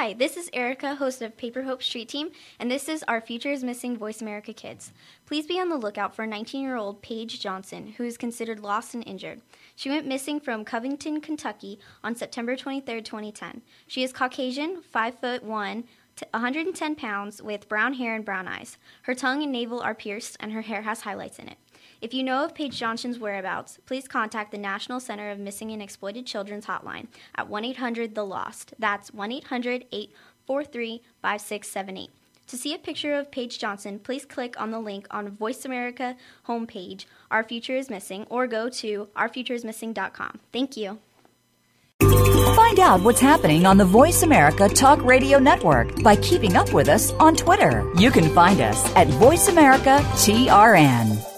Hi, this is Erica, host of Paper Hope Street Team, and this is our Future is Missing Voice America Kids. Please be on the lookout for 19 year old Paige Johnson, who is considered lost and injured. She went missing from Covington, Kentucky on September 23, 2010. She is Caucasian, 5 foot 1, 110 pounds, with brown hair and brown eyes. Her tongue and navel are pierced, and her hair has highlights in it. If you know of Paige Johnson's whereabouts, please contact the National Center of Missing and Exploited Children's hotline at 1 800 The Lost. That's 1 800 843 5678. To see a picture of Paige Johnson, please click on the link on Voice America homepage, Our Future is Missing, or go to ourfutureismissing.com. Thank you. Find out what's happening on the Voice America Talk Radio Network by keeping up with us on Twitter. You can find us at Voice America TRN.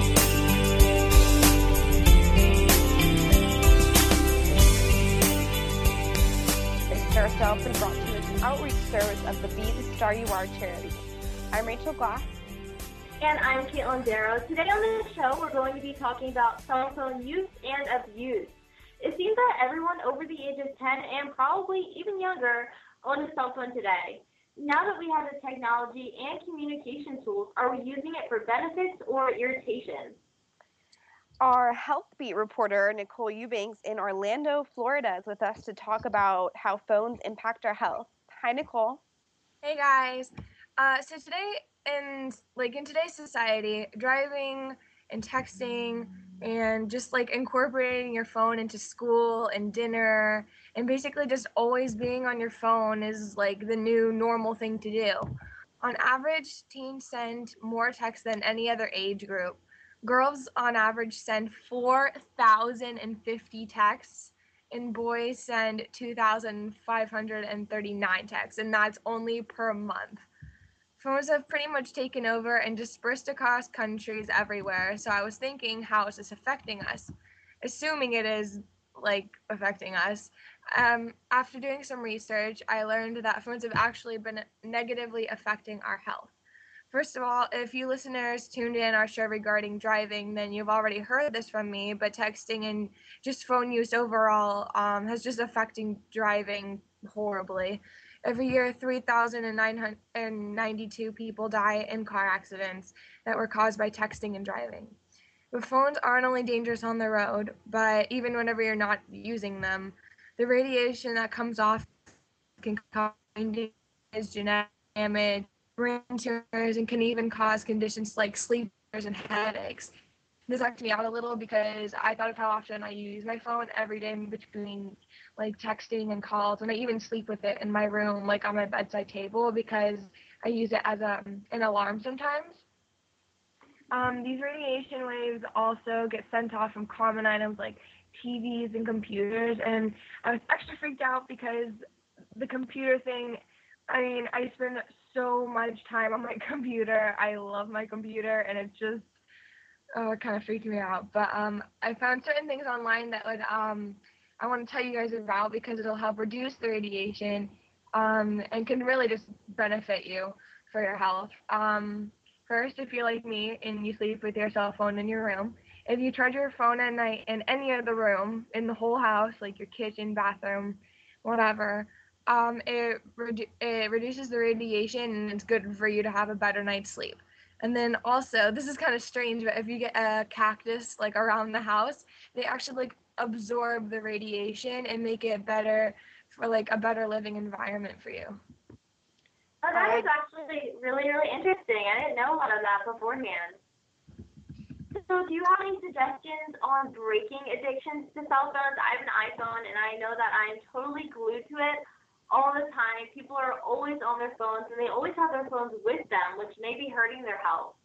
Yourself and brought to an outreach service of the Be the Star You Are charity. I'm Rachel Glass. And I'm Katelyn Darrow. Today on the show, we're going to be talking about cell phone use and abuse. It seems that everyone over the age of 10 and probably even younger owns a cell phone today. Now that we have the technology and communication tools, are we using it for benefits or irritation? Our health beat reporter, Nicole Eubanks in Orlando, Florida, is with us to talk about how phones impact our health. Hi, Nicole. Hey, guys. Uh, so today, in like in today's society, driving and texting and just like incorporating your phone into school and dinner and basically just always being on your phone is like the new normal thing to do. On average, teens send more texts than any other age group girls on average send 4,050 texts and boys send 2,539 texts, and that's only per month. Phones have pretty much taken over and dispersed across countries everywhere. So I was thinking, how is this affecting us? Assuming it is like affecting us. Um, after doing some research, I learned that phones have actually been negatively affecting our health. First of all, if you listeners tuned in our show regarding driving, then you've already heard this from me, but texting and just phone use overall um, has just affecting driving horribly. Every year, 3,992 people die in car accidents that were caused by texting and driving. But phones aren't only dangerous on the road, but even whenever you're not using them, the radiation that comes off can cause genetic damage, brain tumors and can even cause conditions like sleep and headaches. This knocked me out a little because I thought of how often I use my phone every day between like texting and calls, and I even sleep with it in my room, like on my bedside table, because I use it as a, an alarm sometimes. Um, these radiation waves also get sent off from common items like TVs and computers, and I was extra freaked out because the computer thing. I mean, I spend so much time on my computer. I love my computer, and it just uh, kind of freaked me out. But um, I found certain things online that would um, I want to tell you guys about because it'll help reduce the radiation um, and can really just benefit you for your health. Um, first, if you're like me and you sleep with your cell phone in your room, if you charge your phone at night in any other room in the whole house, like your kitchen, bathroom, whatever, um, it, it reduces the radiation and it's good for you to have a better night's sleep. And then also, this is kind of strange, but if you get a cactus like around the house, they actually like absorb the radiation and make it better for like a better living environment for you. Oh, that is actually really, really interesting. I didn't know a lot of that beforehand. So, do you have any suggestions on breaking addictions to cell phones? I have an iPhone, and I know that I'm totally glued to it all the time. People are always on their phones, and they always have their phones with them, which may be hurting their health.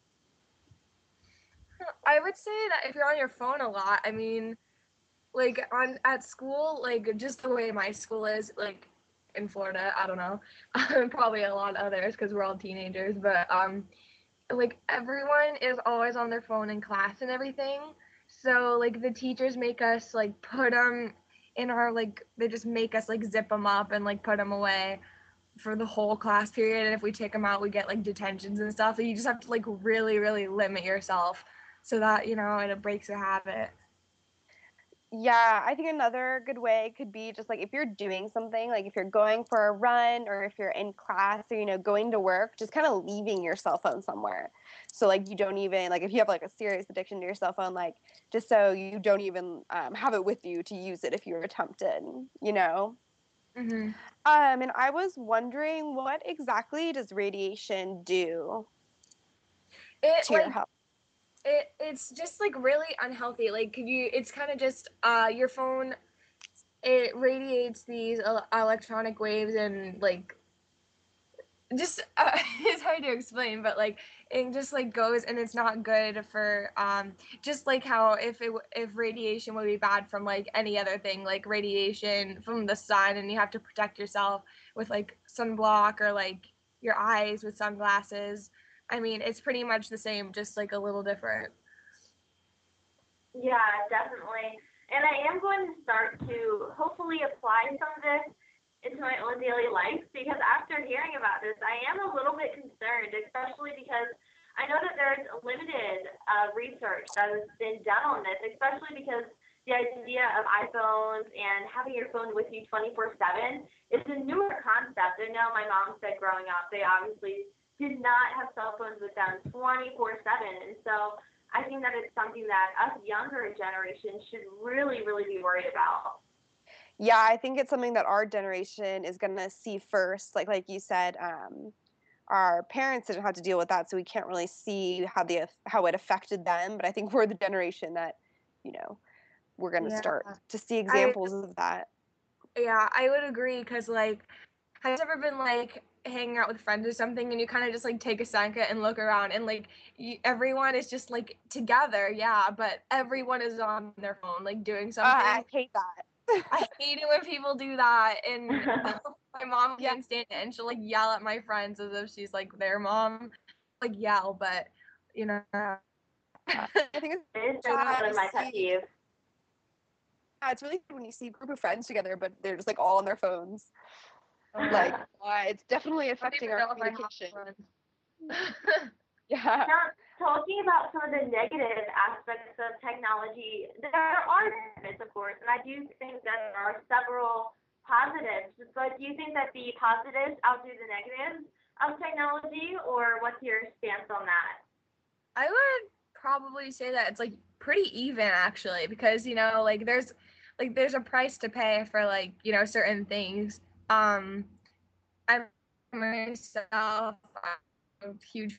I would say that if you're on your phone a lot, I mean, like on at school, like just the way my school is, like in Florida, I don't know, probably a lot of others because we're all teenagers, but um, like everyone is always on their phone in class and everything. So like the teachers make us like put them in our like they just make us like zip them up and like put them away for the whole class period. And if we take them out we get like detentions and stuff. And you just have to like really really limit yourself so that you know and it breaks a habit Yeah, I think another good way could be just like if you're doing something, like if you're going for a run or if you're in class or, you know, going to work, just kind of leaving your cell phone somewhere. So, like, you don't even, like, if you have like a serious addiction to your cell phone, like, just so you don't even um, have it with you to use it if you're tempted, you know? mm-hmm. Um, and I was wondering what exactly does radiation do it to your health? It it's just like really unhealthy like could you it's kind of just uh your phone it radiates these electronic waves and like just uh, it's hard to explain but like it just like goes and it's not good for um just like how if it if radiation would be bad from like any other thing like radiation from the sun and you have to protect yourself with like sunblock or like your eyes with sunglasses i mean it's pretty much the same just like a little different Yeah, definitely. And I am going to start to hopefully apply some of this into my own daily life because after hearing about this, I am a little bit concerned, especially because I know that there's limited uh, research that has been done on this, especially because the idea of iPhones and having your phone with you 24 7 is a newer concept. I know my mom said growing up, they obviously did not have cell phones with them 24 7. And so I think that it's something that us younger generations should really, really be worried about. Yeah, I think it's something that our generation is going to see first. Like like you said, um, our parents didn't have to deal with that, so we can't really see how the how it affected them. But I think we're the generation that, you know, we're going to Yeah. start to see examples of that. Yeah, I would agree because like, has ever been like hanging out with friends or something, and you kind of just like take a second and look around, and like you, everyone is just like together, yeah, but everyone is on their phone like doing something. Ah, I hate that. I hate it when people do that, and my mom Yeah. can't stand it, and she'll like yell at my friends as if she's like their mom, like yell, but you know. I think it's It is Yeah, definitely my I pet see. yeah, it's really good when you see a group of friends together, but they're just like all on their phones. Like uh, it's definitely affecting our communication. Yeah. Now, talking about some of the negative aspects of technology, there are benefits, of course, and I do think that there are several positives. But do you think that the positives outdo the negatives of technology, or what's your stance on that? I would probably say that it's like pretty even actually because you know like there's like there's a price to pay for like you know certain things. Um, I myself I'm huge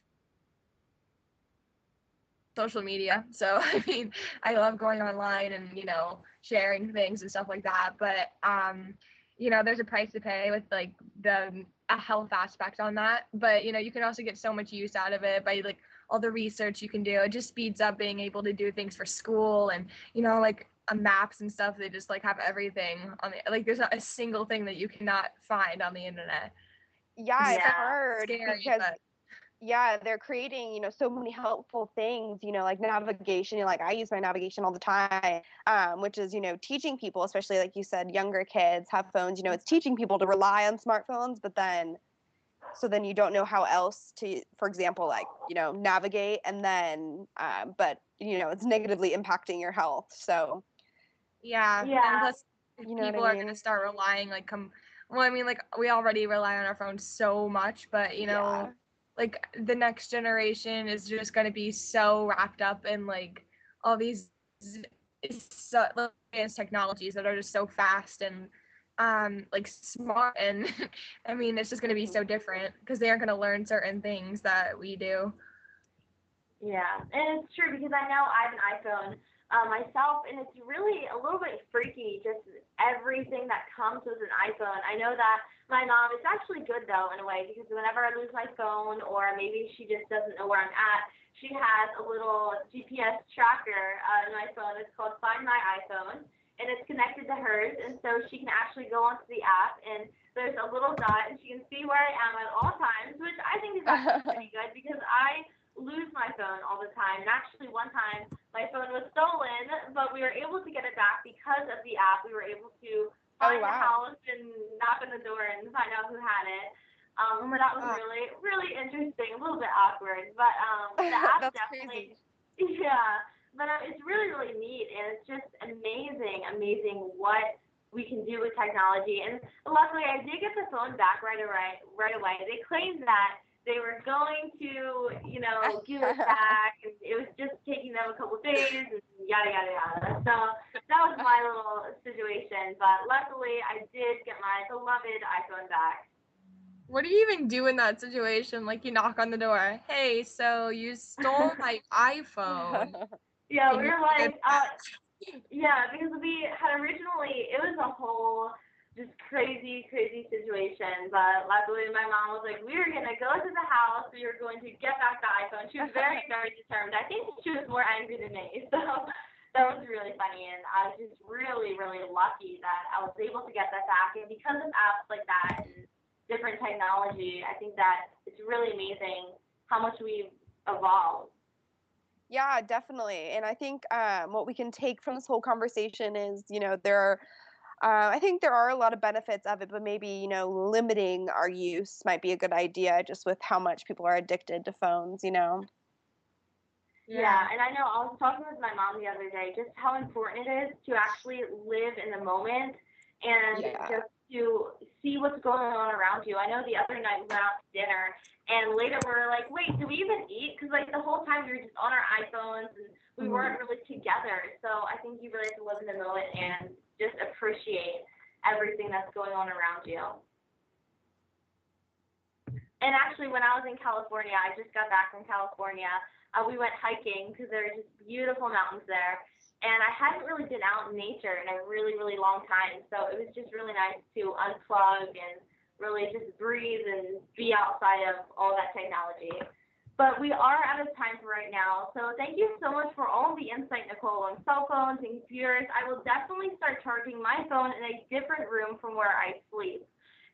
social media, so I mean I love going online and you know sharing things and stuff like that. But um, you know there's a price to pay with like the a health aspect on that. But you know you can also get so much use out of it by like all the research you can do. It just speeds up being able to do things for school and you know like maps and stuff. They just like have everything on the like. There's not a single thing that you cannot find on the internet. Yeah, it's Yeah, hard Scary, because but yeah, they're creating, you know, so many helpful things, you know, like navigation. You know, like I use my navigation all the time, um, which is, you know, teaching people, especially like you said, younger kids have phones. You know, it's teaching people to rely on smartphones, but then, so then you don't know how else to, for example, like you know, navigate, and then, um, but you know, it's negatively impacting your health. So yeah, Yeah. Plus, You know what I people are gonna start relying like come. Well, I mean, like we already rely on our phones so much, but you know, Yeah. like the next generation is just gonna be so wrapped up in like all these so advanced technologies that are just so fast and um like smart and I mean it's just gonna be so different because they aren't gonna learn certain things that we do. Yeah, and it's true because I know I have an iPhone uh, myself, and it's really a little bit freaky, just everything that comes with an iPhone. I know that my mom, it's actually good though in a way because whenever I lose my phone or maybe she just doesn't know where I'm at, she has a little GPS tracker uh, in my phone. It's called Find My iPhone, and it's connected to hers, and so she can actually go onto the app and there's a little dot, and she can see where I am at all times, which I think is actually pretty good because I lose my phone all the time. And actually, one time my phone was stolen, but we were able to get it back because of the app. We were able to Oh, find the house and knock on the door and find out who had it. Um, so that was God. really, really interesting. A little bit awkward, but um, the app definitely, crazy. yeah. But uh, it's really, really neat, and it's just amazing, amazing what we can do with technology. And luckily, I did get the phone back right away. Right away, they claimed that they were going to, you know, give it back, and it was just taking them a couple days, and yada yada yada. So that was my little situation. But luckily, I did get my beloved iPhone back. What do you even do in that situation? Like you knock on the door. Hey, so you stole my iPhone. Yeah, we were like, uh, yeah, because we had originally, it was a whole just crazy, crazy situation. But luckily, my mom was like, we were going to go to the house. We were going to get back the iPhone. She was very, very determined. I think she was more angry than me. So that was really funny. And I was just really, really lucky that I was able to get that back. And because of apps like that and different technology, I think that it's really amazing how much we've evolved. Yeah, definitely. And I think um, what we can take from this whole conversation is, you know, there are, uh, I think there are a lot of benefits of it, but maybe, you know, limiting our use might be a good idea just with how much people are addicted to phones, you know? Yeah. and I know I was talking with my mom the other day just how important it is to actually live in the moment and Yeah. just to see what's going on around you. I know the other night we went out to dinner and later we were like, wait, did we even eat? Because like the whole time we were just on our iPhones and we weren't really together. So I think you really have to live in the moment and just appreciate everything that's going on around you. And actually, when I was in California, I just got back from California. Uh, we went hiking because there are just beautiful mountains there. And I hadn't really been out in nature in a really, really long time. So it was just really nice to unplug and really just breathe and be outside of all that technology. But we are out of time for right now. So thank you so much for all the insight, Nicole, on cell phones and computers. I will definitely start charging my phone in a different room from where I sleep.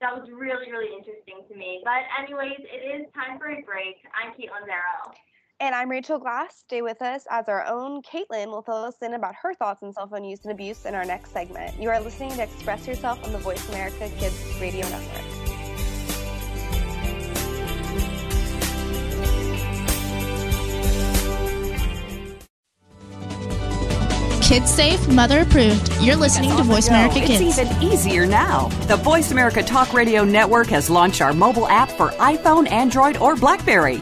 That was really, really interesting to me. But anyways, it is time for a break. I'm Katelyn Zero. And I'm Rachel Glass. Stay with us as our own Katelyn will fill us in about her thoughts on cell phone use and abuse in our next segment. You are listening to Express Yourself on the Voice America Kids Radio Network. Kids safe, mother approved. You're listening to Voice America Kids. it's even easier now. The Voice America Talk Radio Network has launched our mobile app for iPhone, Android, or Blackberry.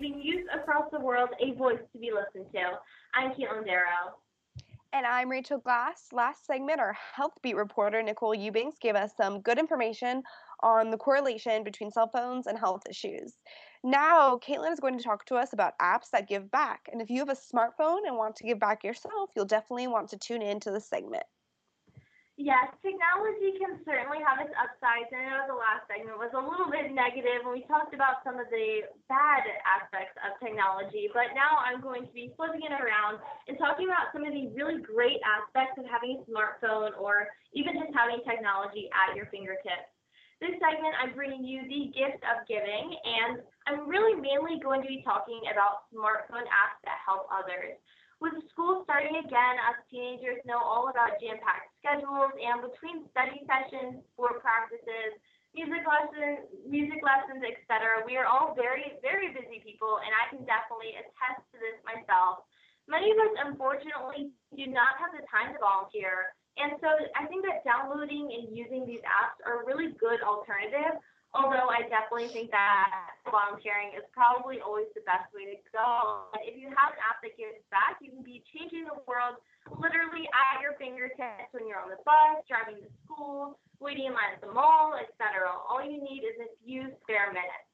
Giving youth across the world a voice to be listened to. I'm Katelyn Darrow. And I'm Rachel Glass. Last segment, our health beat reporter, Nicole Eubanks, gave us some good information on the correlation between cell phones and health issues. Now, Katelyn is going to talk to us about apps that give back. And if you have a smartphone and want to give back yourself, you'll definitely want to tune in to the segment. Yes, technology can certainly have its upsides. And I know the last segment was a little bit negative when we talked about some of the bad aspects of technology, but now I'm going to be flipping it around and talking about some of the really great aspects of having a smartphone or even just having technology at your fingertips. This segment, I'm bringing you the gift of giving, and I'm really mainly going to be talking about smartphone apps that help others. With school starting again, us teenagers know all about jam-packed schedules, and between study sessions, sport practices, music lessons, music lessons, etc., we are all very, very busy people, and I can definitely attest to this myself. Many of us, unfortunately, do not have the time to volunteer, and so I think that downloading and using these apps are a really good alternative Although I definitely think that volunteering is probably always the best way to go. If you have an app that gives back, you can be changing the world literally at your fingertips when you're on the bus, driving to school, waiting in line at the mall, etc. All you need is a few spare minutes.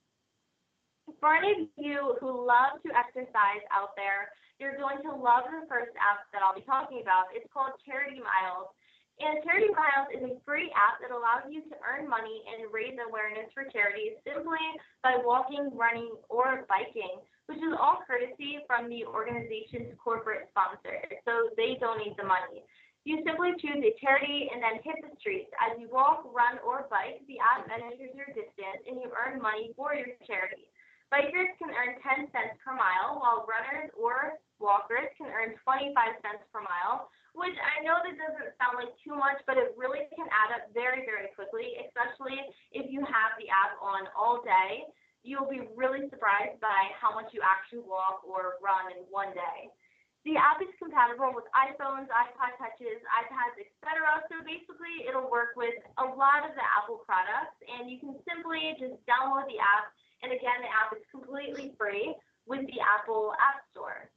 For any of you who love to exercise out there, you're going to love the first app that I'll be talking about. It's called Charity Miles. And Charity Miles is a free app that allows you to earn money and raise awareness for charities simply by walking, running, or biking, which is all courtesy from the organization's corporate sponsors, so they donate the money. You simply choose a charity and then hit the streets. As you walk, run, or bike, the app measures your distance and you earn money for your charity. Bikers can earn 10 cents per mile, while runners or walkers can earn 25 cents per mile, which I know that doesn't sound like too much, but it really can add up very, very quickly, especially if you have the app on all day. You'll be really surprised by how much you actually walk or run in one day. The app is compatible with iPhones, iPod Touches, iPads, etc. So basically, it'll work with a lot of the Apple products, and you can simply just download the app. And again, the app is completely free with the Apple App Store.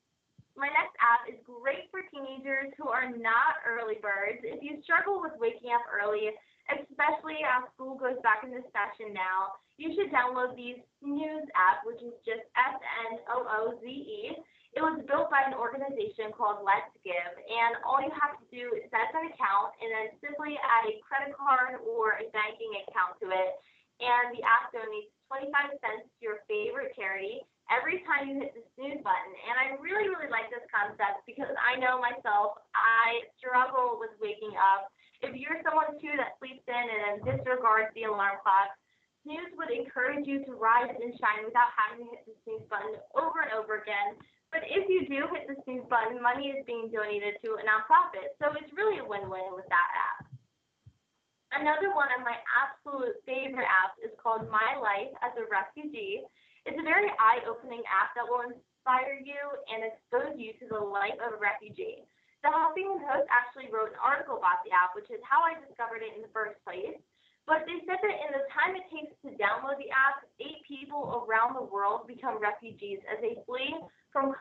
My next app is great for teenagers who are not early birds. If you struggle with waking up early, especially as school goes back into session now, you should download the Snooze app, which is just S N O O Z E. It was built by an organization called Let's Give, and all you have to do is set up an account and then simply add a credit card or a banking account to it, and the app donates 25 cents to your favorite charity every time you hit the snooze button. And I really, really like this concept because I know myself, I struggle with waking up. If you're someone too that sleeps in and then disregards the alarm clock, snooze would encourage you to rise and shine without having to hit the snooze button over and over again. But if you do hit the snooze button, money is being donated to a nonprofit. So it's really a win-win with that app. Another one of my absolute favorite apps is called My Life as a Refugee. It's a very eye-opening app that will inspire you and expose you to the life of a refugee. The Huffington Post actually wrote an article about the app, which is how I discovered it in the first place. But they said that in the time it takes to download the app, eight people around the world become refugees as they flee from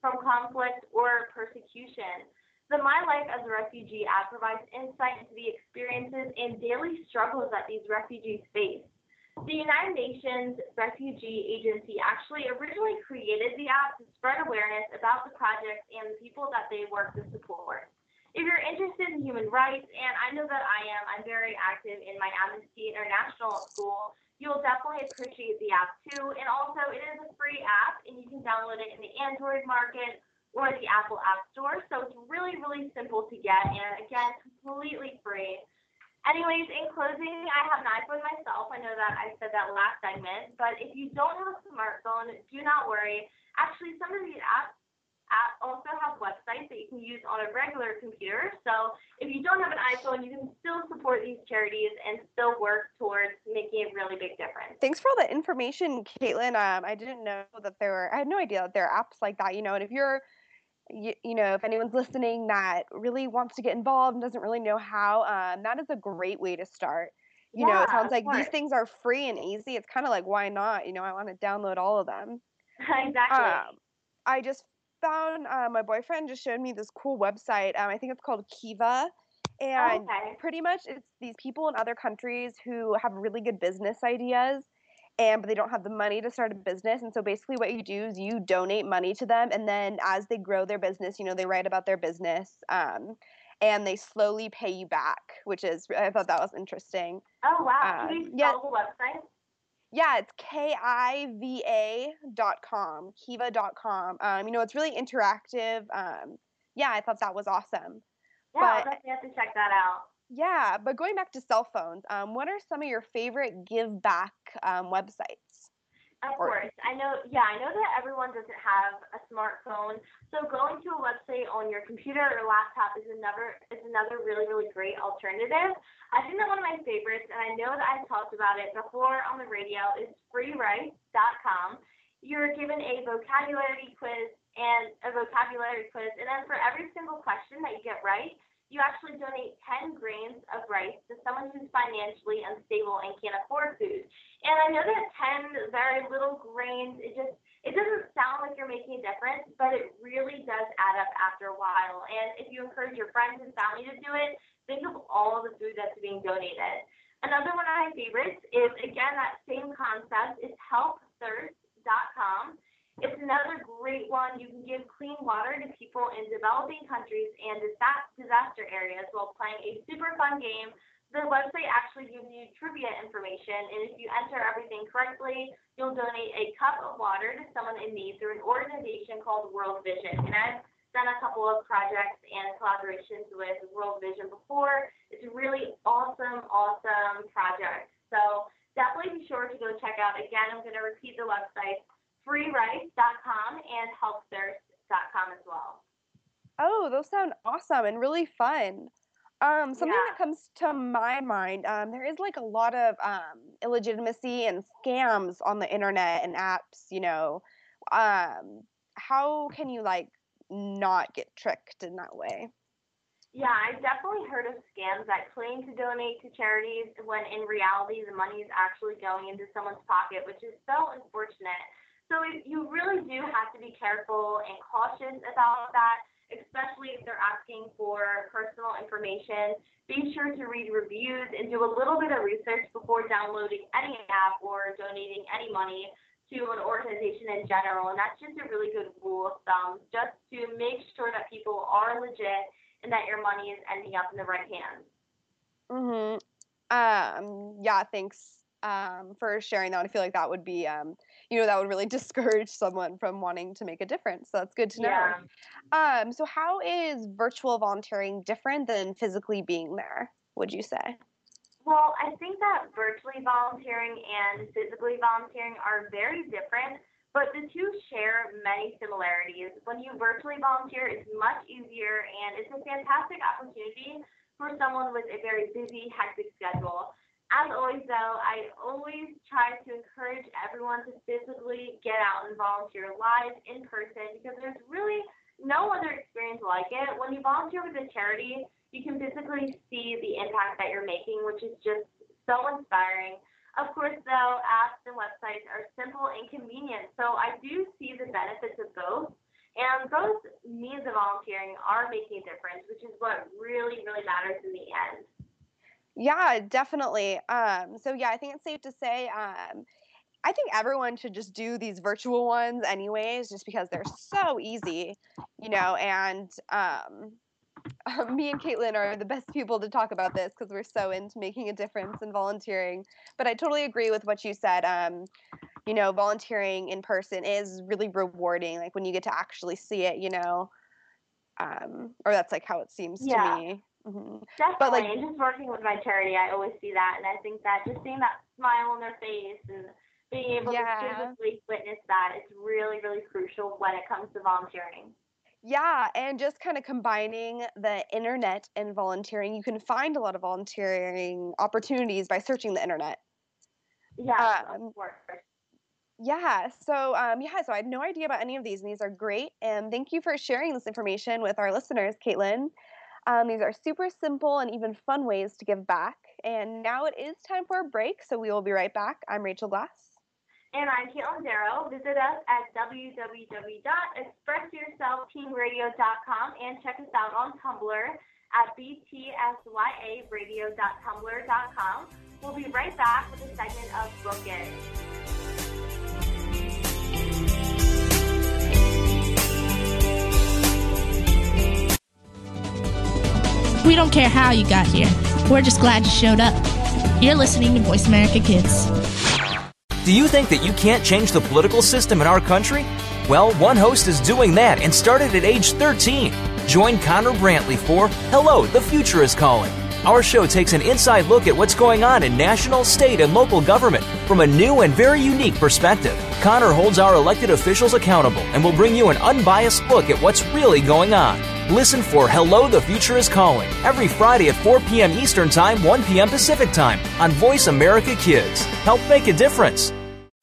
from conflict or persecution. The My Life as a Refugee app provides insight into the experiences and daily struggles that these refugees face. The United Nations Refugee Agency actually originally created the app to spread awareness about the project and the people that they work to support. If you're interested in human rights, and I know that I am, I'm very active in my Amnesty International school, you'll definitely appreciate the app too. And also, it is a free app, and you can download it in the Android market or the Apple App Store. So it's really, really simple to get, and again, completely free. Anyways, in closing, I have an iPhone myself. I know that I said that last segment, but if you don't have a smartphone, do not worry. Actually, some of these apps app also have websites that you can use on a regular computer. So if you don't have an iPhone, you can still support these charities and still work towards making a really big difference. Thanks for all the information, Katelyn. Um, I didn't know that there were. I had no idea that there are apps like that. You know, and if you're you, you, know, if anyone's listening that really wants to get involved and doesn't really know how, um, that is a great way to start. You yeah, know, it sounds like these things are free and easy. It's kind of like, why not? You know, I want to download all of them. exactly. Um, I just found uh, my boyfriend just showed me this cool website. Um, I think it's called Kiva. And okay. pretty much it's these people in other countries who have really good business ideas and but they don't have the money to start a business and so basically what you do is you donate money to them and then as they grow their business you know they write about their business um, and they slowly pay you back which is i thought that was interesting. Oh wow. Um, Can you yeah, the website? Yeah it's k-i-v-a dot com kiva dot com. Um, you know it's really interactive. Um, yeah i thought that was awesome. Yeah but, i'll definitely have to check that out yeah, but going back to cell phones, um, what are some of your favorite give back um, websites? Of or, course, I know. Yeah, I know that everyone doesn't have a smartphone, so going to a website on your computer or laptop is another is another really really great alternative. I think that one of my favorites, and I know that I've talked about it before on the radio, is freerice.com. You're given a vocabulary quiz and a vocabulary quiz, and then for every single question that you get right, you actually donate 10 grains of rice to someone who's financially unstable and can't afford food. And I know that 10 very little grains, it just it doesn't sound like you're making a difference, but it really does add up after a while. And if you encourage your friends and family to do it, think of all the food that's being donated. Another one of my favorites is again that same concept is helpthirst.com. It's another great one. You can give clean water to people in developing countries and disaster areas while playing a super fun game. The website actually gives you trivia information, and if you enter everything correctly, you'll donate a cup of water to someone in need through an organization called World Vision. And I've done a couple of projects and collaborations with World Vision before. It's a really awesome, awesome project. So definitely be sure to go check out. Again, I'm going to repeat the website freerice.com and helpthirst.com as well. Oh, those sound awesome and really fun. Um, something yeah. that comes to my mind, um, there is like a lot of um, illegitimacy and scams on the internet and apps. You know, um, how can you like not get tricked in that way? Yeah, I've definitely heard of scams that claim to donate to charities when in reality the money is actually going into someone's pocket, which is so unfortunate. So you really do have to be careful and cautious about that, especially if they're asking for personal information. Be sure to read reviews and do a little bit of research before downloading any app or donating any money to an organization in general. And that's just a really good rule of thumb, just to make sure that people are legit and that your money is ending up in the right hands. Mhm. Um. Yeah. Thanks um, for sharing that. I feel like that would be, um, you know, that would really discourage someone from wanting to make a difference. So that's good to know. Yeah. Um, so how is virtual volunteering different than physically being there? Would you say? Well, I think that virtually volunteering and physically volunteering are very different, but the two share many similarities. When you virtually volunteer, it's much easier and it's a fantastic opportunity for someone with a very busy, hectic schedule. As always, though, I always try to encourage everyone to physically get out and volunteer live in person because there's really no other experience like it. When you volunteer with a charity, you can physically see the impact that you're making, which is just so inspiring. Of course, though, apps and websites are simple and convenient, so I do see the benefits of both. And both means of volunteering are making a difference, which is what really, really matters in the end. Yeah, definitely. Um, so yeah, I think it's safe to say um, I think everyone should just do these virtual ones anyways, just because they're so easy, you know, and um, me and Katelyn are the best people to talk about this because we're so into making a difference and volunteering. But I totally agree with what you said. Um, you know, volunteering in person is really rewarding. Like when you get to actually see it, you know, um, or that's like how it seems Yeah. to me. Hmm Definitely. But, like- and just working with my charity, I always see that, and I think that just seeing that smile on their face and being able Yeah. to physically witness that is really, really crucial when it comes to volunteering. Yeah, and just kind of combining the internet and volunteering, you can find a lot of volunteering opportunities by searching the internet. Yeah, Um, of course. Yeah, so um, yeah, so I had no idea about any of these, and these are great. And thank you for sharing this information with our listeners, Katelyn. Um, these are super simple and even fun ways to give back. And now it is time for a break, so we will be right back. I'm Rachel Glass. And I'm Katelyn Darrow. Visit us at www.expressyourselfteenradio.com and check us out on Tumblr at btsyaradio.tumblr.com. We'll be right back with a segment of Book. We don't care how you got here. We're just glad you showed up. You're listening to Voice America Kids. Do you think that you can't change the political system in our country? Well, one host is doing that and started at age 13. Join Connor Brantley for Hello, the Future is Calling. Our show takes an inside look at what's going on in national, state, and local government from a new and very unique perspective. Connor holds our elected officials accountable and will bring you an unbiased look at what's really going on. Listen for Hello, the Future is Calling every Friday at 4 p.m. Eastern Time, 1 p.m. Pacific Time on Voice America Kids. Help make a difference.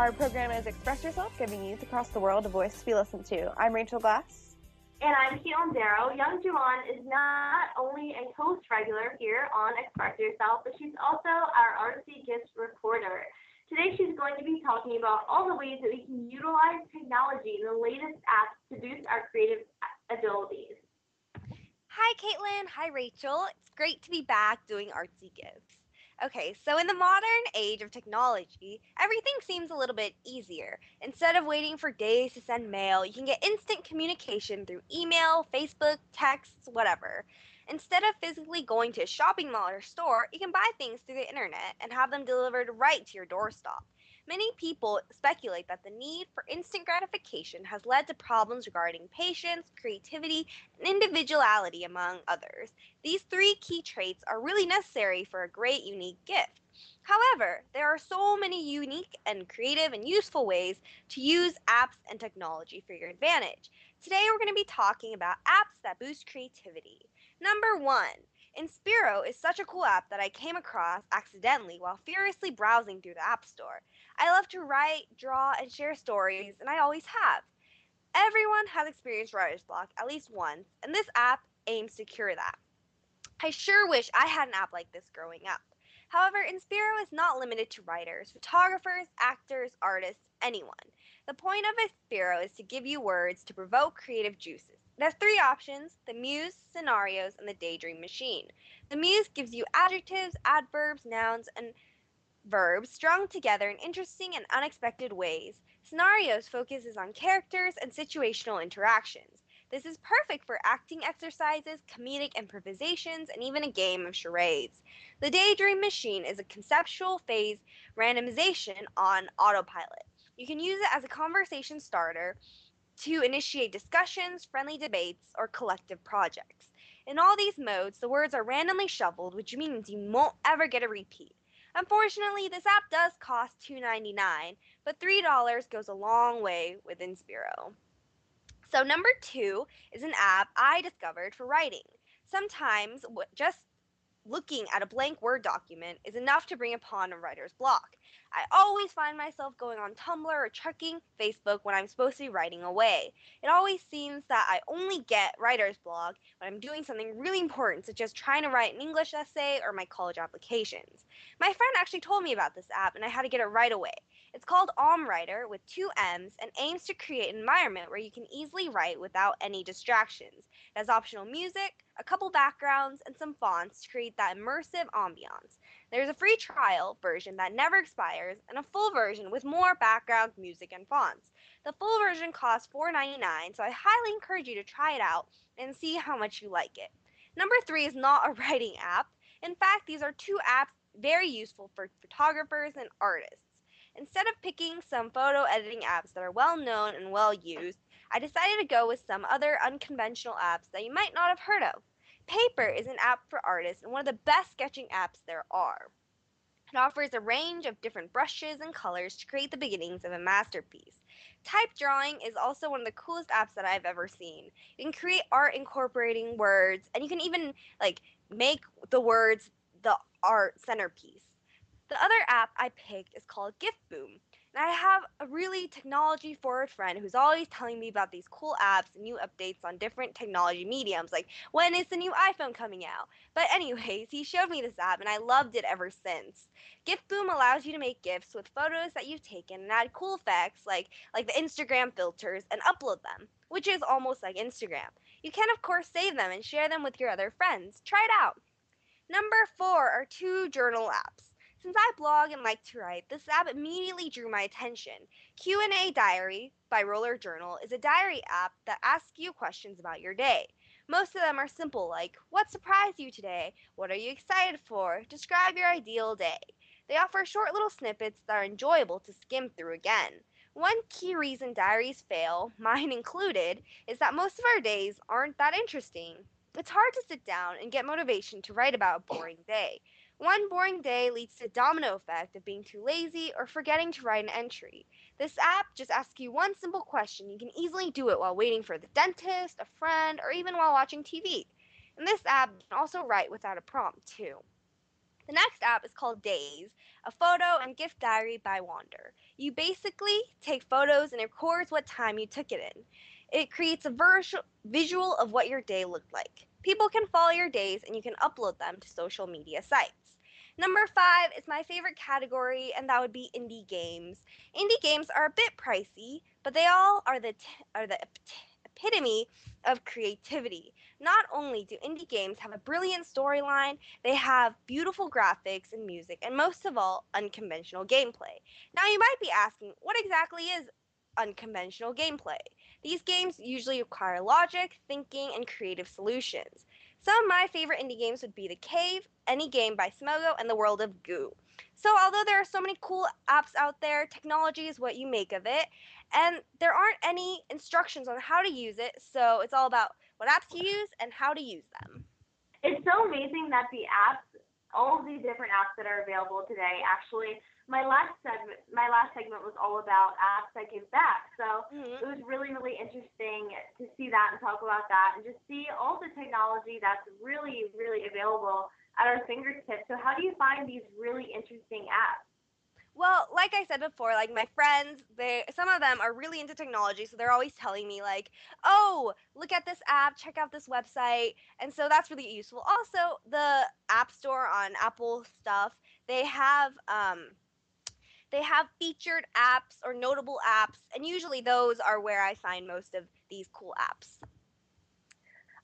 Our program is Express Yourself, giving youth across the world a voice to be listened to. I'm Rachel Glass. And I'm Katelyn Darrow. Youngjoo Ahn is not only a host regular here on Express Yourself, but she's also our artsy gifts reporter. Today she's going to be talking about all the ways that we can utilize technology and the latest apps to boost our creative abilities. Hi, Katelyn. Hi, Rachel. It's great to be back doing artsy gifts. Okay, so in the modern age of technology, everything seems a little bit easier. Instead of waiting for days to send mail, you can get instant communication through email, Facebook, texts, whatever. Instead of physically going to a shopping mall or store, you can buy things through the internet and have them delivered right to your doorstep. Many people speculate that the need for instant gratification has led to problems regarding patience, creativity, and individuality, among others. These three key traits are really necessary for a great, unique gift. However, there are so many unique and creative and useful ways to use apps and technology for your advantage. Today, we're going to be talking about apps that boost creativity. Number one, Inspiro is such a cool app that I came across accidentally while furiously browsing through the App Store. I love to write, draw, and share stories, and I always have. Everyone has experienced writer's block at least once, and this app aims to cure that. I sure wish I had an app like this growing up. However, Inspiro is not limited to writers, photographers, actors, artists, anyone. The point of Inspiro is to give you words to provoke creative juices. It has three options the muse, scenarios, and the daydream machine. The muse gives you adjectives, adverbs, nouns, and verbs strung together in interesting and unexpected ways. Scenarios focuses on characters and situational interactions. This is perfect for acting exercises, comedic improvisations, and even a game of charades. The Daydream Machine is a conceptual phase randomization on autopilot. You can use it as a conversation starter to initiate discussions, friendly debates, or collective projects. In all these modes, the words are randomly shuffled, which means you won't ever get a repeat. Unfortunately, this app does cost $2.99, but $3 goes a long way with Inspiro. So, number two is an app I discovered for writing. Sometimes just looking at a blank Word document is enough to bring upon a writer's block. I always find myself going on Tumblr or checking Facebook when I'm supposed to be writing away. It always seems that I only get writer's block when I'm doing something really important, such as trying to write an English essay or my college applications. My friend actually told me about this app and I had to get it right away. It's called OmWriter with two M's and aims to create an environment where you can easily write without any distractions. It has optional music, a couple backgrounds, and some fonts to create that immersive ambiance. There's a free trial version that never expires and a full version with more backgrounds, music, and fonts. The full version costs $4.99, so I highly encourage you to try it out and see how much you like it. Number three is not a writing app. In fact, these are two apps very useful for photographers and artists. Instead of picking some photo editing apps that are well known and well used, I decided to go with some other unconventional apps that you might not have heard of. Paper is an app for artists and one of the best sketching apps there are. It offers a range of different brushes and colors to create the beginnings of a masterpiece. Type drawing is also one of the coolest apps that I've ever seen. You can create art incorporating words, and you can even like make the words the art centerpiece. The other app I picked is called Gift Boom. And I have a really technology forward friend who's always telling me about these cool apps and new updates on different technology mediums, like when is the new iPhone coming out? But, anyways, he showed me this app and I loved it ever since. GifBoom allows you to make gifts with photos that you've taken and add cool effects like, like the Instagram filters and upload them, which is almost like Instagram. You can, of course, save them and share them with your other friends. Try it out. Number four are two journal apps. Since I blog and like to write, this app immediately drew my attention. Q&A Diary by Roller Journal is a diary app that asks you questions about your day. Most of them are simple like, what surprised you today? What are you excited for? Describe your ideal day. They offer short little snippets that are enjoyable to skim through again. One key reason diaries fail, mine included, is that most of our days aren't that interesting. It's hard to sit down and get motivation to write about a boring day. One boring day leads to domino effect of being too lazy or forgetting to write an entry. This app just asks you one simple question. You can easily do it while waiting for the dentist, a friend, or even while watching TV. And this app can also write without a prompt, too. The next app is called Days, a photo and gift diary by Wander. You basically take photos and it records what time you took it in. It creates a virtual visual of what your day looked like. People can follow your days and you can upload them to social media sites. Number five is my favorite category, and that would be indie games. Indie games are a bit pricey, but they all are the t- are the epitome of creativity. Not only do indie games have a brilliant storyline, they have beautiful graphics and music, and most of all, unconventional gameplay. Now, you might be asking, what exactly is unconventional gameplay? These games usually require logic, thinking, and creative solutions. Some of my favorite indie games would be The Cave, Any Game by Smogo, and The World of Goo. So, although there are so many cool apps out there, technology is what you make of it, and there aren't any instructions on how to use it, so it's all about what apps you use and how to use them. It's so amazing that the apps, all of these different apps that are available today, actually my last segment my last segment was all about apps I give back. So mm-hmm. it was really, really interesting to see that and talk about that and just see all the technology that's really, really available at our fingertips. So how do you find these really interesting apps? Well, like I said before, like my friends, they some of them are really into technology, so they're always telling me like, "Oh, look at this app, check out this website." And so that's really useful. Also, the App Store on Apple stuff, they have um they have featured apps or notable apps, and usually those are where I find most of these cool apps.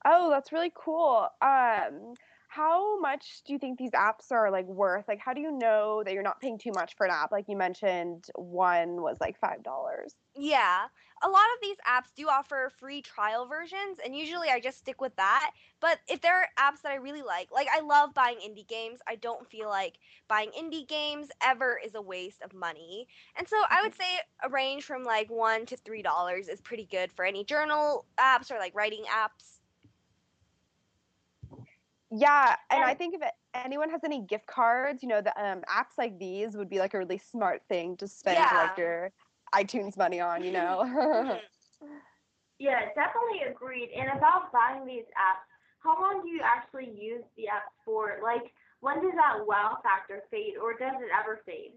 Oh, that's really cool. Um, how much do you think these apps are like worth? Like, how do you know that you're not paying too much for an app? Like you mentioned, one was like five dollars. Yeah. A lot of these apps do offer free trial versions, and usually I just stick with that. But if there are apps that I really like, like I love buying indie games, I don't feel like buying indie games ever is a waste of money. And so I would say a range from like one to three dollars is pretty good for any journal apps or like writing apps. Yeah, and I think if anyone has any gift cards, you know, the um, apps like these would be like a really smart thing to spend Yeah. like your iTunes money on, you know. Yeah, definitely agreed. And about buying these apps, how long do you actually use the apps for? Like, when does that wow factor fade, or does it ever fade?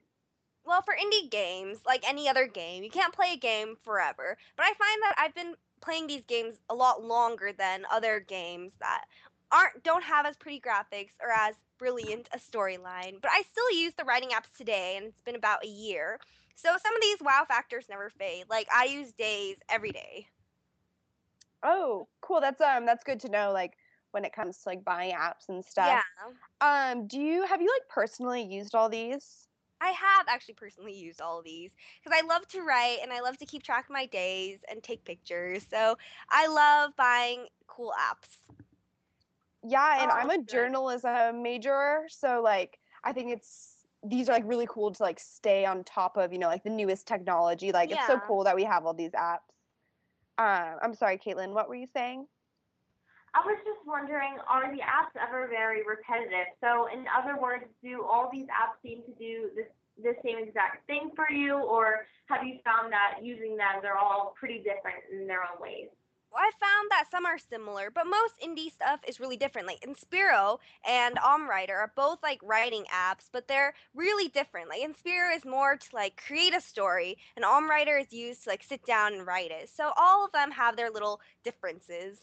Well, for indie games, like any other game, you can't play a game forever. But I find that I've been playing these games a lot longer than other games that aren't don't have as pretty graphics or as brilliant a storyline. But I still use the writing apps today, and it's been about a year. So some of these wow factors never fade. Like I use days every day. oh, cool. That's um that's good to know like when it comes to like buying apps and stuff. Yeah. Um, do you have you like personally used all these? I have actually personally used all of these because I love to write and I love to keep track of my days and take pictures. So I love buying cool apps. Yeah, and Oh, I'm a journalism major, so like I think it's these are like really cool to like stay on top of, you know, like the newest technology. Like it's so cool that we have all these apps. Um, I'm sorry, Katelyn, what were you saying? I was just wondering, are the apps ever very repetitive? So, in other words, do all these apps seem to do this the same exact thing for you, or have you found that using them, they're all pretty different in their own ways? I found that some are similar, but most indie stuff is really different. Like Inspiro and OmWriter are both like writing apps, but they're really different. Like Inspiro is more to like create a story, and OmWriter is used to like sit down and write it. So all of them have their little differences.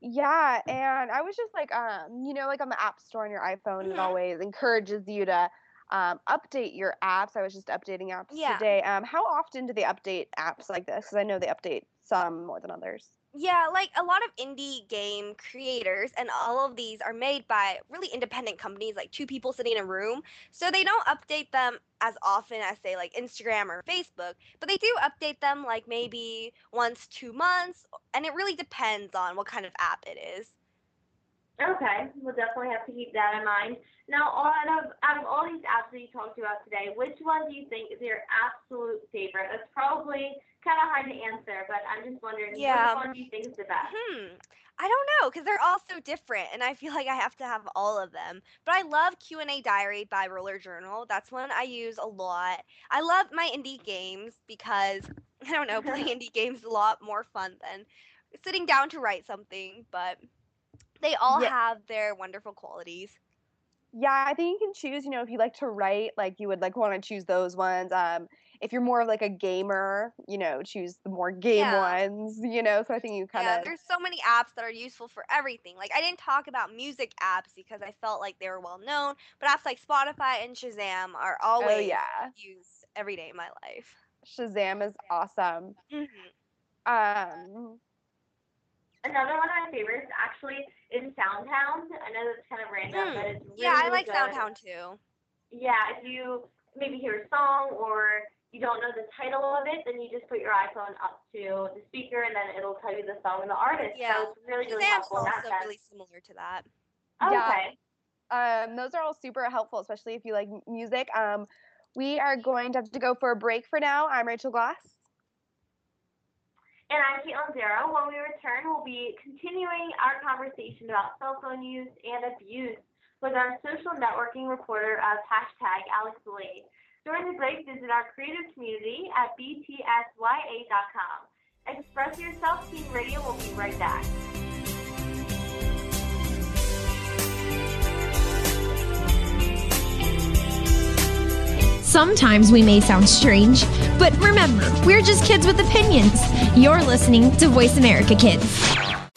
Yeah, and I was just like, um, you know, like on the App Store on your iPhone, it always encourages you to um, update your apps. I was just updating apps Yeah. today. Um, how often do they update apps like this? Because I know they update some more than others. Yeah, like a lot of indie game creators, and all of these are made by really independent companies, like two people sitting in a room. So they don't update them as often as, say, like Instagram or Facebook, but they do update them like maybe once, two months, and it really depends on what kind of app it is. Okay, we'll definitely have to keep that in mind. Now, out of out of all these apps that you talked about today, which one do you think is your absolute favorite? That's probably kind of hard to answer, but I'm just wondering, Yeah. which one do you think is the best? Hmm. I don't know because they're all so different, and I feel like I have to have all of them. But I love Q and A Diary by Roller Journal. That's one I use a lot. I love my indie games because I don't know, playing indie games is a lot more fun than sitting down to write something. But they all Yeah. have their wonderful qualities. Yeah, I think you can choose, you know, if you like to write, like you would like want to choose those ones. Um, if you're more of like a gamer, you know, choose the more game Yeah. ones, you know. So I think you kind of Yeah, there's so many apps that are useful for everything. Like I didn't talk about music apps because I felt like they were well known, but apps like Spotify and Shazam are always Oh, yeah. used every day in my life. Shazam is awesome. Um, Another one of my favorites actually is SoundHound. I know that's kind of random, but Hmm. it's really, yeah, I really like good. SoundHound too. Yeah, if you maybe hear a song or you don't know the title of it, then you just put your iPhone up to the speaker and then it'll tell you the song and the artist. Yeah, So it's really, really Shazam's helpful in that also really similar to that. Yeah. Okay. Um, those are all super helpful, especially if you like music. Um, we are going to have to go for a break for now. I'm Rachel Glass. And I'm Katelyn Darrow. When we return, we'll be continuing our conversation about cell phone use and abuse with our social networking reporter of hashtag Alex Blade. During the break, visit our creative community at btsya.com. Express Yourself Teen Radio will be right back. Sometimes we may sound strange, but remember, we're just kids with opinions. You're listening to Voice America Kids.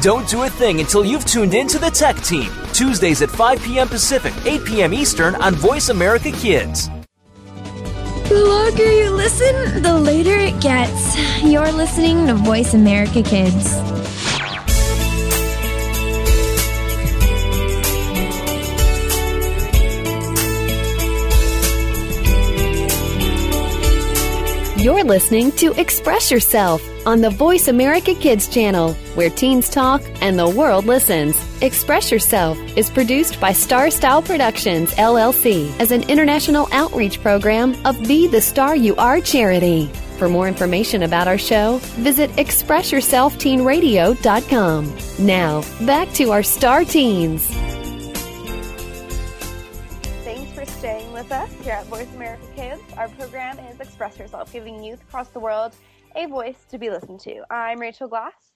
Don't do a thing until you've tuned in to the Tech Team, Tuesdays at 5 p.m. Pacific, 8 p.m. Eastern on Voice America Kids. The longer you listen, the later it gets. You're listening to Voice America Kids. You're listening to Express Yourself on the Voice America Kids channel, where teens talk and the world listens. Express Yourself is produced by Star Style Productions, LLC, as an international outreach program of Be the Star You Are charity. For more information about our show, visit ExpressYourselfTeenRadio.com. Now, back to our star teens. Thanks for staying with us here at Voice America Kids. Our program is Express Yourself, giving youth across the world a voice to be listened to. I'm Rachel Glass.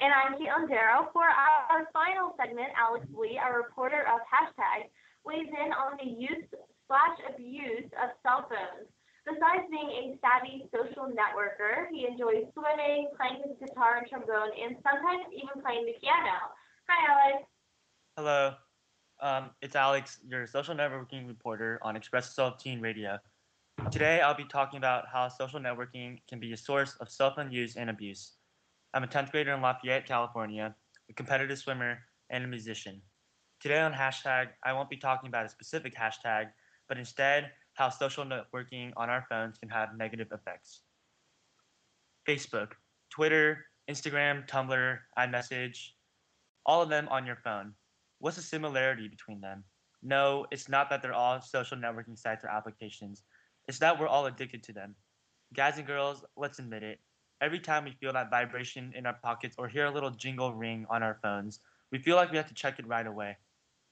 And I'm Katelyn Darrow. For our final segment, Alex Lee, our reporter of hashtag, weighs in on the use slash abuse of cell phones. Besides being a savvy social networker, he enjoys swimming, playing his guitar and trombone, and sometimes even playing the piano. Hi, Alex. Hello. Um, it's Alex, your social networking reporter on Express Yourself Teen Radio. Today, I'll be talking about how social networking can be a source of phone use and abuse. I'm a 10th grader in Lafayette, California, a competitive swimmer, and a musician. Today on hashtag, I won't be talking about a specific hashtag, but instead, how social networking on our phones can have negative effects. Facebook, Twitter, Instagram, Tumblr, iMessage, all of them on your phone. What's the similarity between them? No, it's not that they're all social networking sites or applications. It's that we're all addicted to them. Guys and girls, let's admit it. Every time we feel that vibration in our pockets or hear a little jingle ring on our phones, we feel like we have to check it right away.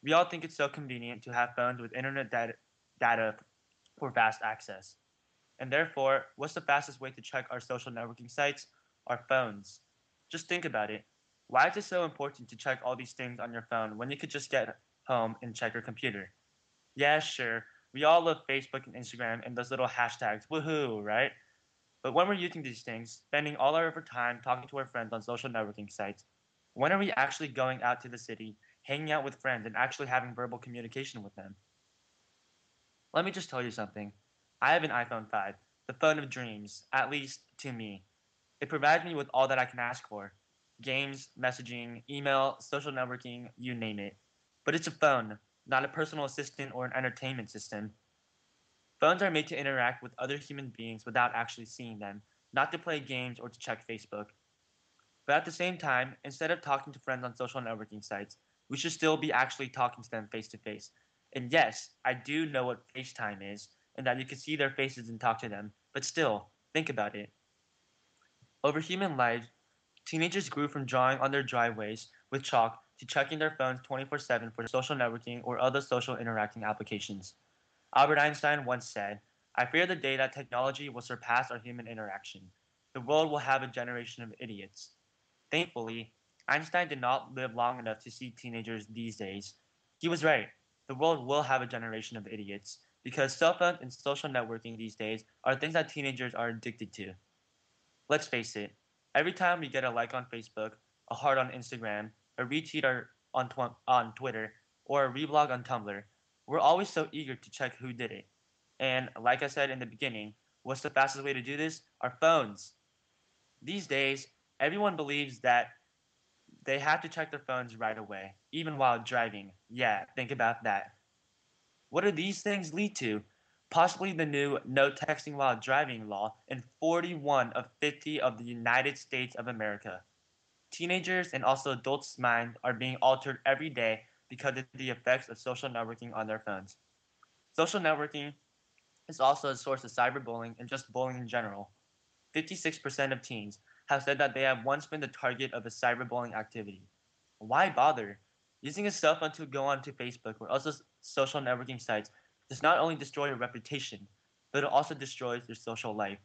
We all think it's so convenient to have phones with internet data, data for fast access. And therefore, what's the fastest way to check our social networking sites? Our phones. Just think about it. Why is it so important to check all these things on your phone when you could just get home and check your computer? Yeah, sure. We all love Facebook and Instagram and those little hashtags, woohoo, right? But when we're using these things, spending all our time talking to our friends on social networking sites, when are we actually going out to the city, hanging out with friends, and actually having verbal communication with them? Let me just tell you something. I have an iPhone 5, the phone of dreams, at least to me. It provides me with all that I can ask for games, messaging, email, social networking, you name it. But it's a phone, not a personal assistant or an entertainment system. Phones are made to interact with other human beings without actually seeing them, not to play games or to check Facebook. But at the same time, instead of talking to friends on social networking sites, we should still be actually talking to them face to face. And yes, I do know what FaceTime is, and that you can see their faces and talk to them, but still, think about it. Over human lives, teenagers grew from drawing on their driveways with chalk to checking their phones 24 7 for social networking or other social interacting applications. Albert Einstein once said, I fear the day that technology will surpass our human interaction. The world will have a generation of idiots. Thankfully, Einstein did not live long enough to see teenagers these days. He was right. the world will have a generation of idiots because cell phones and social networking these days are things that teenagers are addicted to. Let's face it, every time we get a like on Facebook, a heart on Instagram, a retweet on, tw- on Twitter, or a reblog on Tumblr, we're always so eager to check who did it. And like I said in the beginning, what's the fastest way to do this? Our phones. These days, everyone believes that they have to check their phones right away, even while driving. Yeah, think about that. What do these things lead to? Possibly the new no texting while driving law in 41 of 50 of the United States of America. Teenagers and also adults' minds are being altered every day because of the effects of social networking on their phones. Social networking is also a source of cyberbullying and just bullying in general. 56% of teens have said that they have once been the target of a cyberbullying activity. Why bother? Using a cell phone to go onto Facebook or other social networking sites does not only destroy your reputation, but it also destroys your social life.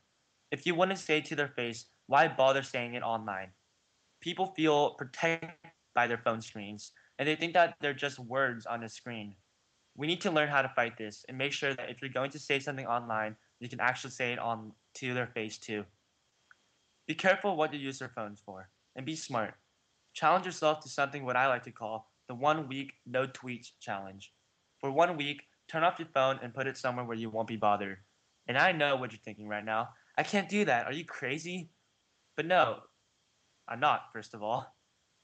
If you want to say to their face, why bother saying it online? People feel protected by their phone screens, and they think that they're just words on a screen. We need to learn how to fight this and make sure that if you're going to say something online, you can actually say it on to their face too. Be careful what you use your phones for, and be smart. Challenge yourself to something what I like to call the one week no tweets challenge. For one week, turn off your phone and put it somewhere where you won't be bothered. And I know what you're thinking right now. I can't do that. Are you crazy? But no, I'm not, first of all.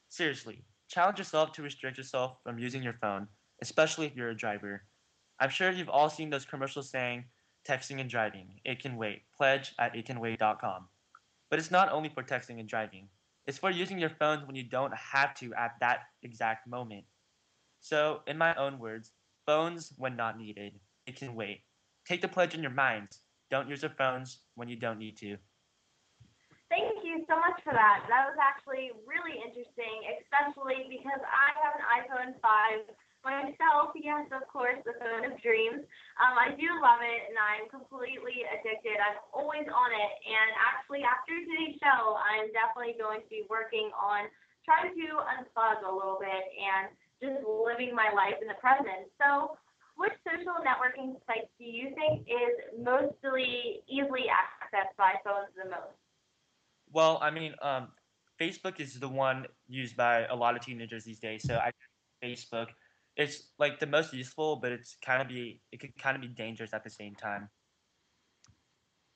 Seriously, challenge yourself to restrict yourself from using your phone, especially if you're a driver. I'm sure you've all seen those commercials saying, texting and driving, it can wait. Pledge at itcanwait.com. But it's not only for texting and driving. It's for using your phones when you don't have to at that exact moment. So, in my own words, phones when not needed. It can wait. Take the pledge in your minds. Don't use your phones when you don't need to. You so much for that. That was actually really interesting, especially because I have an iPhone 5 myself. Yes, of course, the phone of dreams. Um, I do love it, and I'm completely addicted. I'm always on it. And actually, after today's show, I'm definitely going to be working on trying to unplug a little bit and just living my life in the present. So, which social networking sites do you think is mostly easily accessed by phones the most? Well, I mean, um, Facebook is the one used by a lot of teenagers these days. So I Facebook, it's like the most useful, but it's kind of be it could kind of be dangerous at the same time.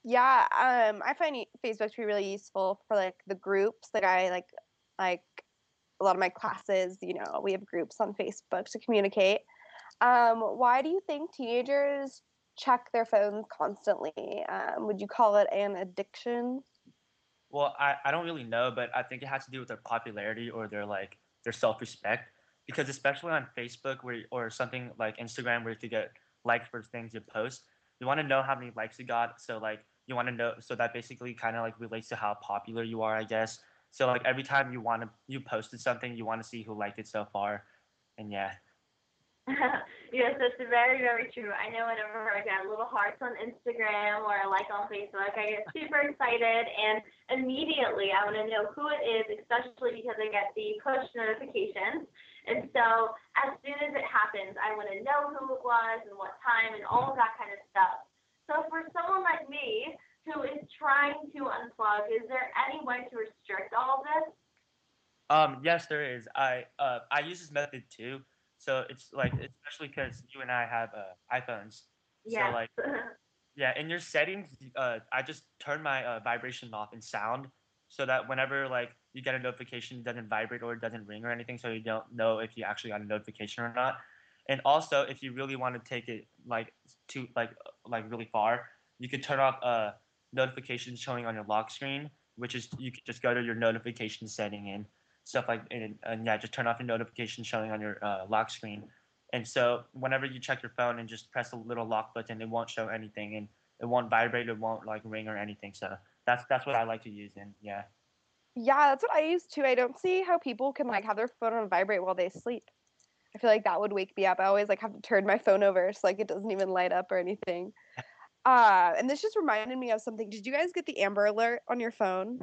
Yeah, um, I find Facebook to be really useful for like the groups. Like I like like a lot of my classes. You know, we have groups on Facebook to communicate. Um, why do you think teenagers check their phones constantly? Um, would you call it an addiction? Well, I, I don't really know, but I think it has to do with their popularity or their like their self respect. Because especially on Facebook where or something like Instagram where you get likes for things you post, you want to know how many likes you got. So like you want to know so that basically kind of like relates to how popular you are, I guess. So like every time you want to you posted something, you want to see who liked it so far, and yeah. yes, that's very, very true. I know whenever I get little hearts on Instagram or a like on Facebook, I get super excited and immediately I want to know who it is, especially because I get the push notifications. And so as soon as it happens, I want to know who it was and what time and all of that kind of stuff. So for someone like me who is trying to unplug, is there any way to restrict all of this? Um, yes, there is. I uh, I use this method too. So it's like, especially because you and I have uh, iPhones. Yeah. So like, yeah, in your settings, uh, I just turn my uh, vibration off and sound, so that whenever like you get a notification, it doesn't vibrate or it doesn't ring or anything, so you don't know if you actually got a notification or not. And also, if you really want to take it like to like like really far, you could turn off uh notifications showing on your lock screen, which is you could just go to your notification setting in stuff like and, and yeah, just turn off your notifications showing on your uh, lock screen. And so whenever you check your phone and just press the little lock button, it won't show anything and it won't vibrate, it won't like ring or anything. So that's that's what I like to use in yeah. Yeah, that's what I use too. I don't see how people can like have their phone on vibrate while they sleep. I feel like that would wake me up. I always like have to turn my phone over so like it doesn't even light up or anything. Uh, and this just reminded me of something. Did you guys get the Amber Alert on your phone?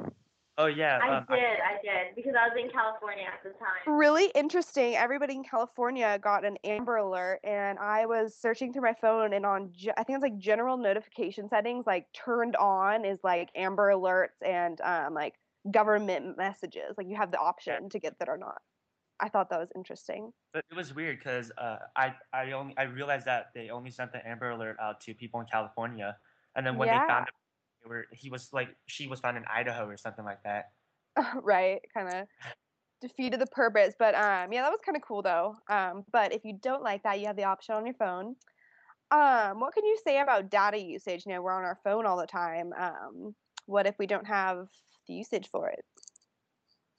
Oh yeah. I um, did, I did, because I was in California at the time. Really interesting. Everybody in California got an Amber Alert, and I was searching through my phone, and on I think it's like general notification settings, like turned on is like Amber Alerts and um, like government messages. Like you have the option to get that or not. I thought that was interesting. But it was weird because uh, I I only I realized that they only sent the Amber Alert out to people in California, and then when Yeah. they found were he was like she was found in Idaho or something like that. right kind of defeated the purpose but um yeah that was kind of cool though. Um but if you don't like that you have the option on your phone. Um what can you say about data usage? You know we're on our phone all the time. Um what if we don't have the usage for it?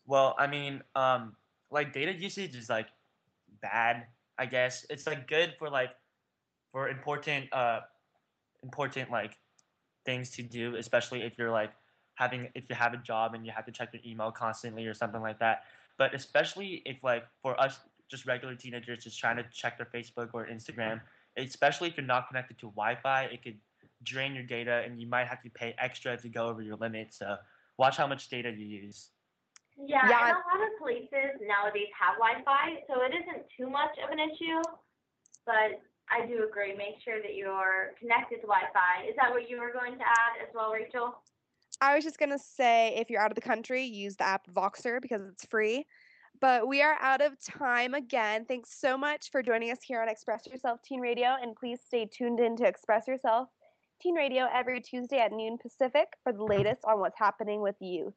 Well, I mean, um, like data usage is like bad. I guess. It's like good for like for important uh important like things to do, especially if you're like having if you have a job and you have to check your email constantly or something like that. But especially if like for us just regular teenagers just trying to check their Facebook or Instagram, especially if you're not connected to Wi-Fi, it could drain your data and you might have to pay extra to go over your limit. So watch how much data you use. Yeah, Yeah. and a lot of places nowadays have Wi-Fi, so it isn't too much of an issue. But I do agree. Make sure that you're connected to Wi-Fi. Is that what you were going to add as well, Rachel? i was just going to say if you're out of the country use the app voxer because it's free but we are out of time again thanks so much for joining us here on express yourself teen radio and please stay tuned in to express yourself teen radio every tuesday at noon pacific for the latest on what's happening with youth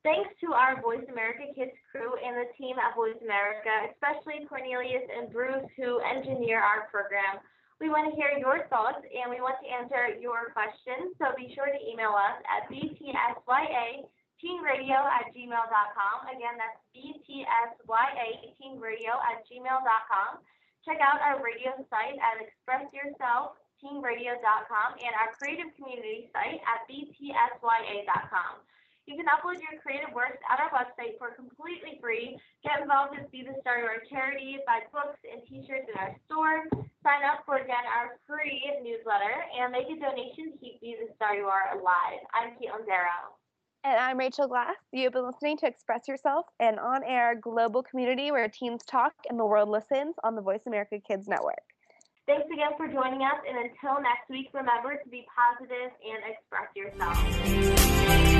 Thanks to our Voice America Kids crew and the team at Voice America, especially Cornelius and Bruce who engineer our program. We want to hear your thoughts and we want to answer your questions, so be sure to email us at btsya at gmail.com. Again, that's btsya at gmail.com. Check out our radio site at expressyourselfteenradio.com and our creative community site at btsya.com. You can upload your creative works at our website for completely free. Get involved with Be the Star You Are charity, buy books and t-shirts in our store, sign up for again our free newsletter, and make a donation to keep Be the Star You Are alive. I'm Katelyn Darrow. And I'm Rachel Glass. You've been listening to Express Yourself, an on air global community where teens talk and the world listens on the Voice America Kids Network. Thanks again for joining us, and until next week, remember to be positive and express yourself.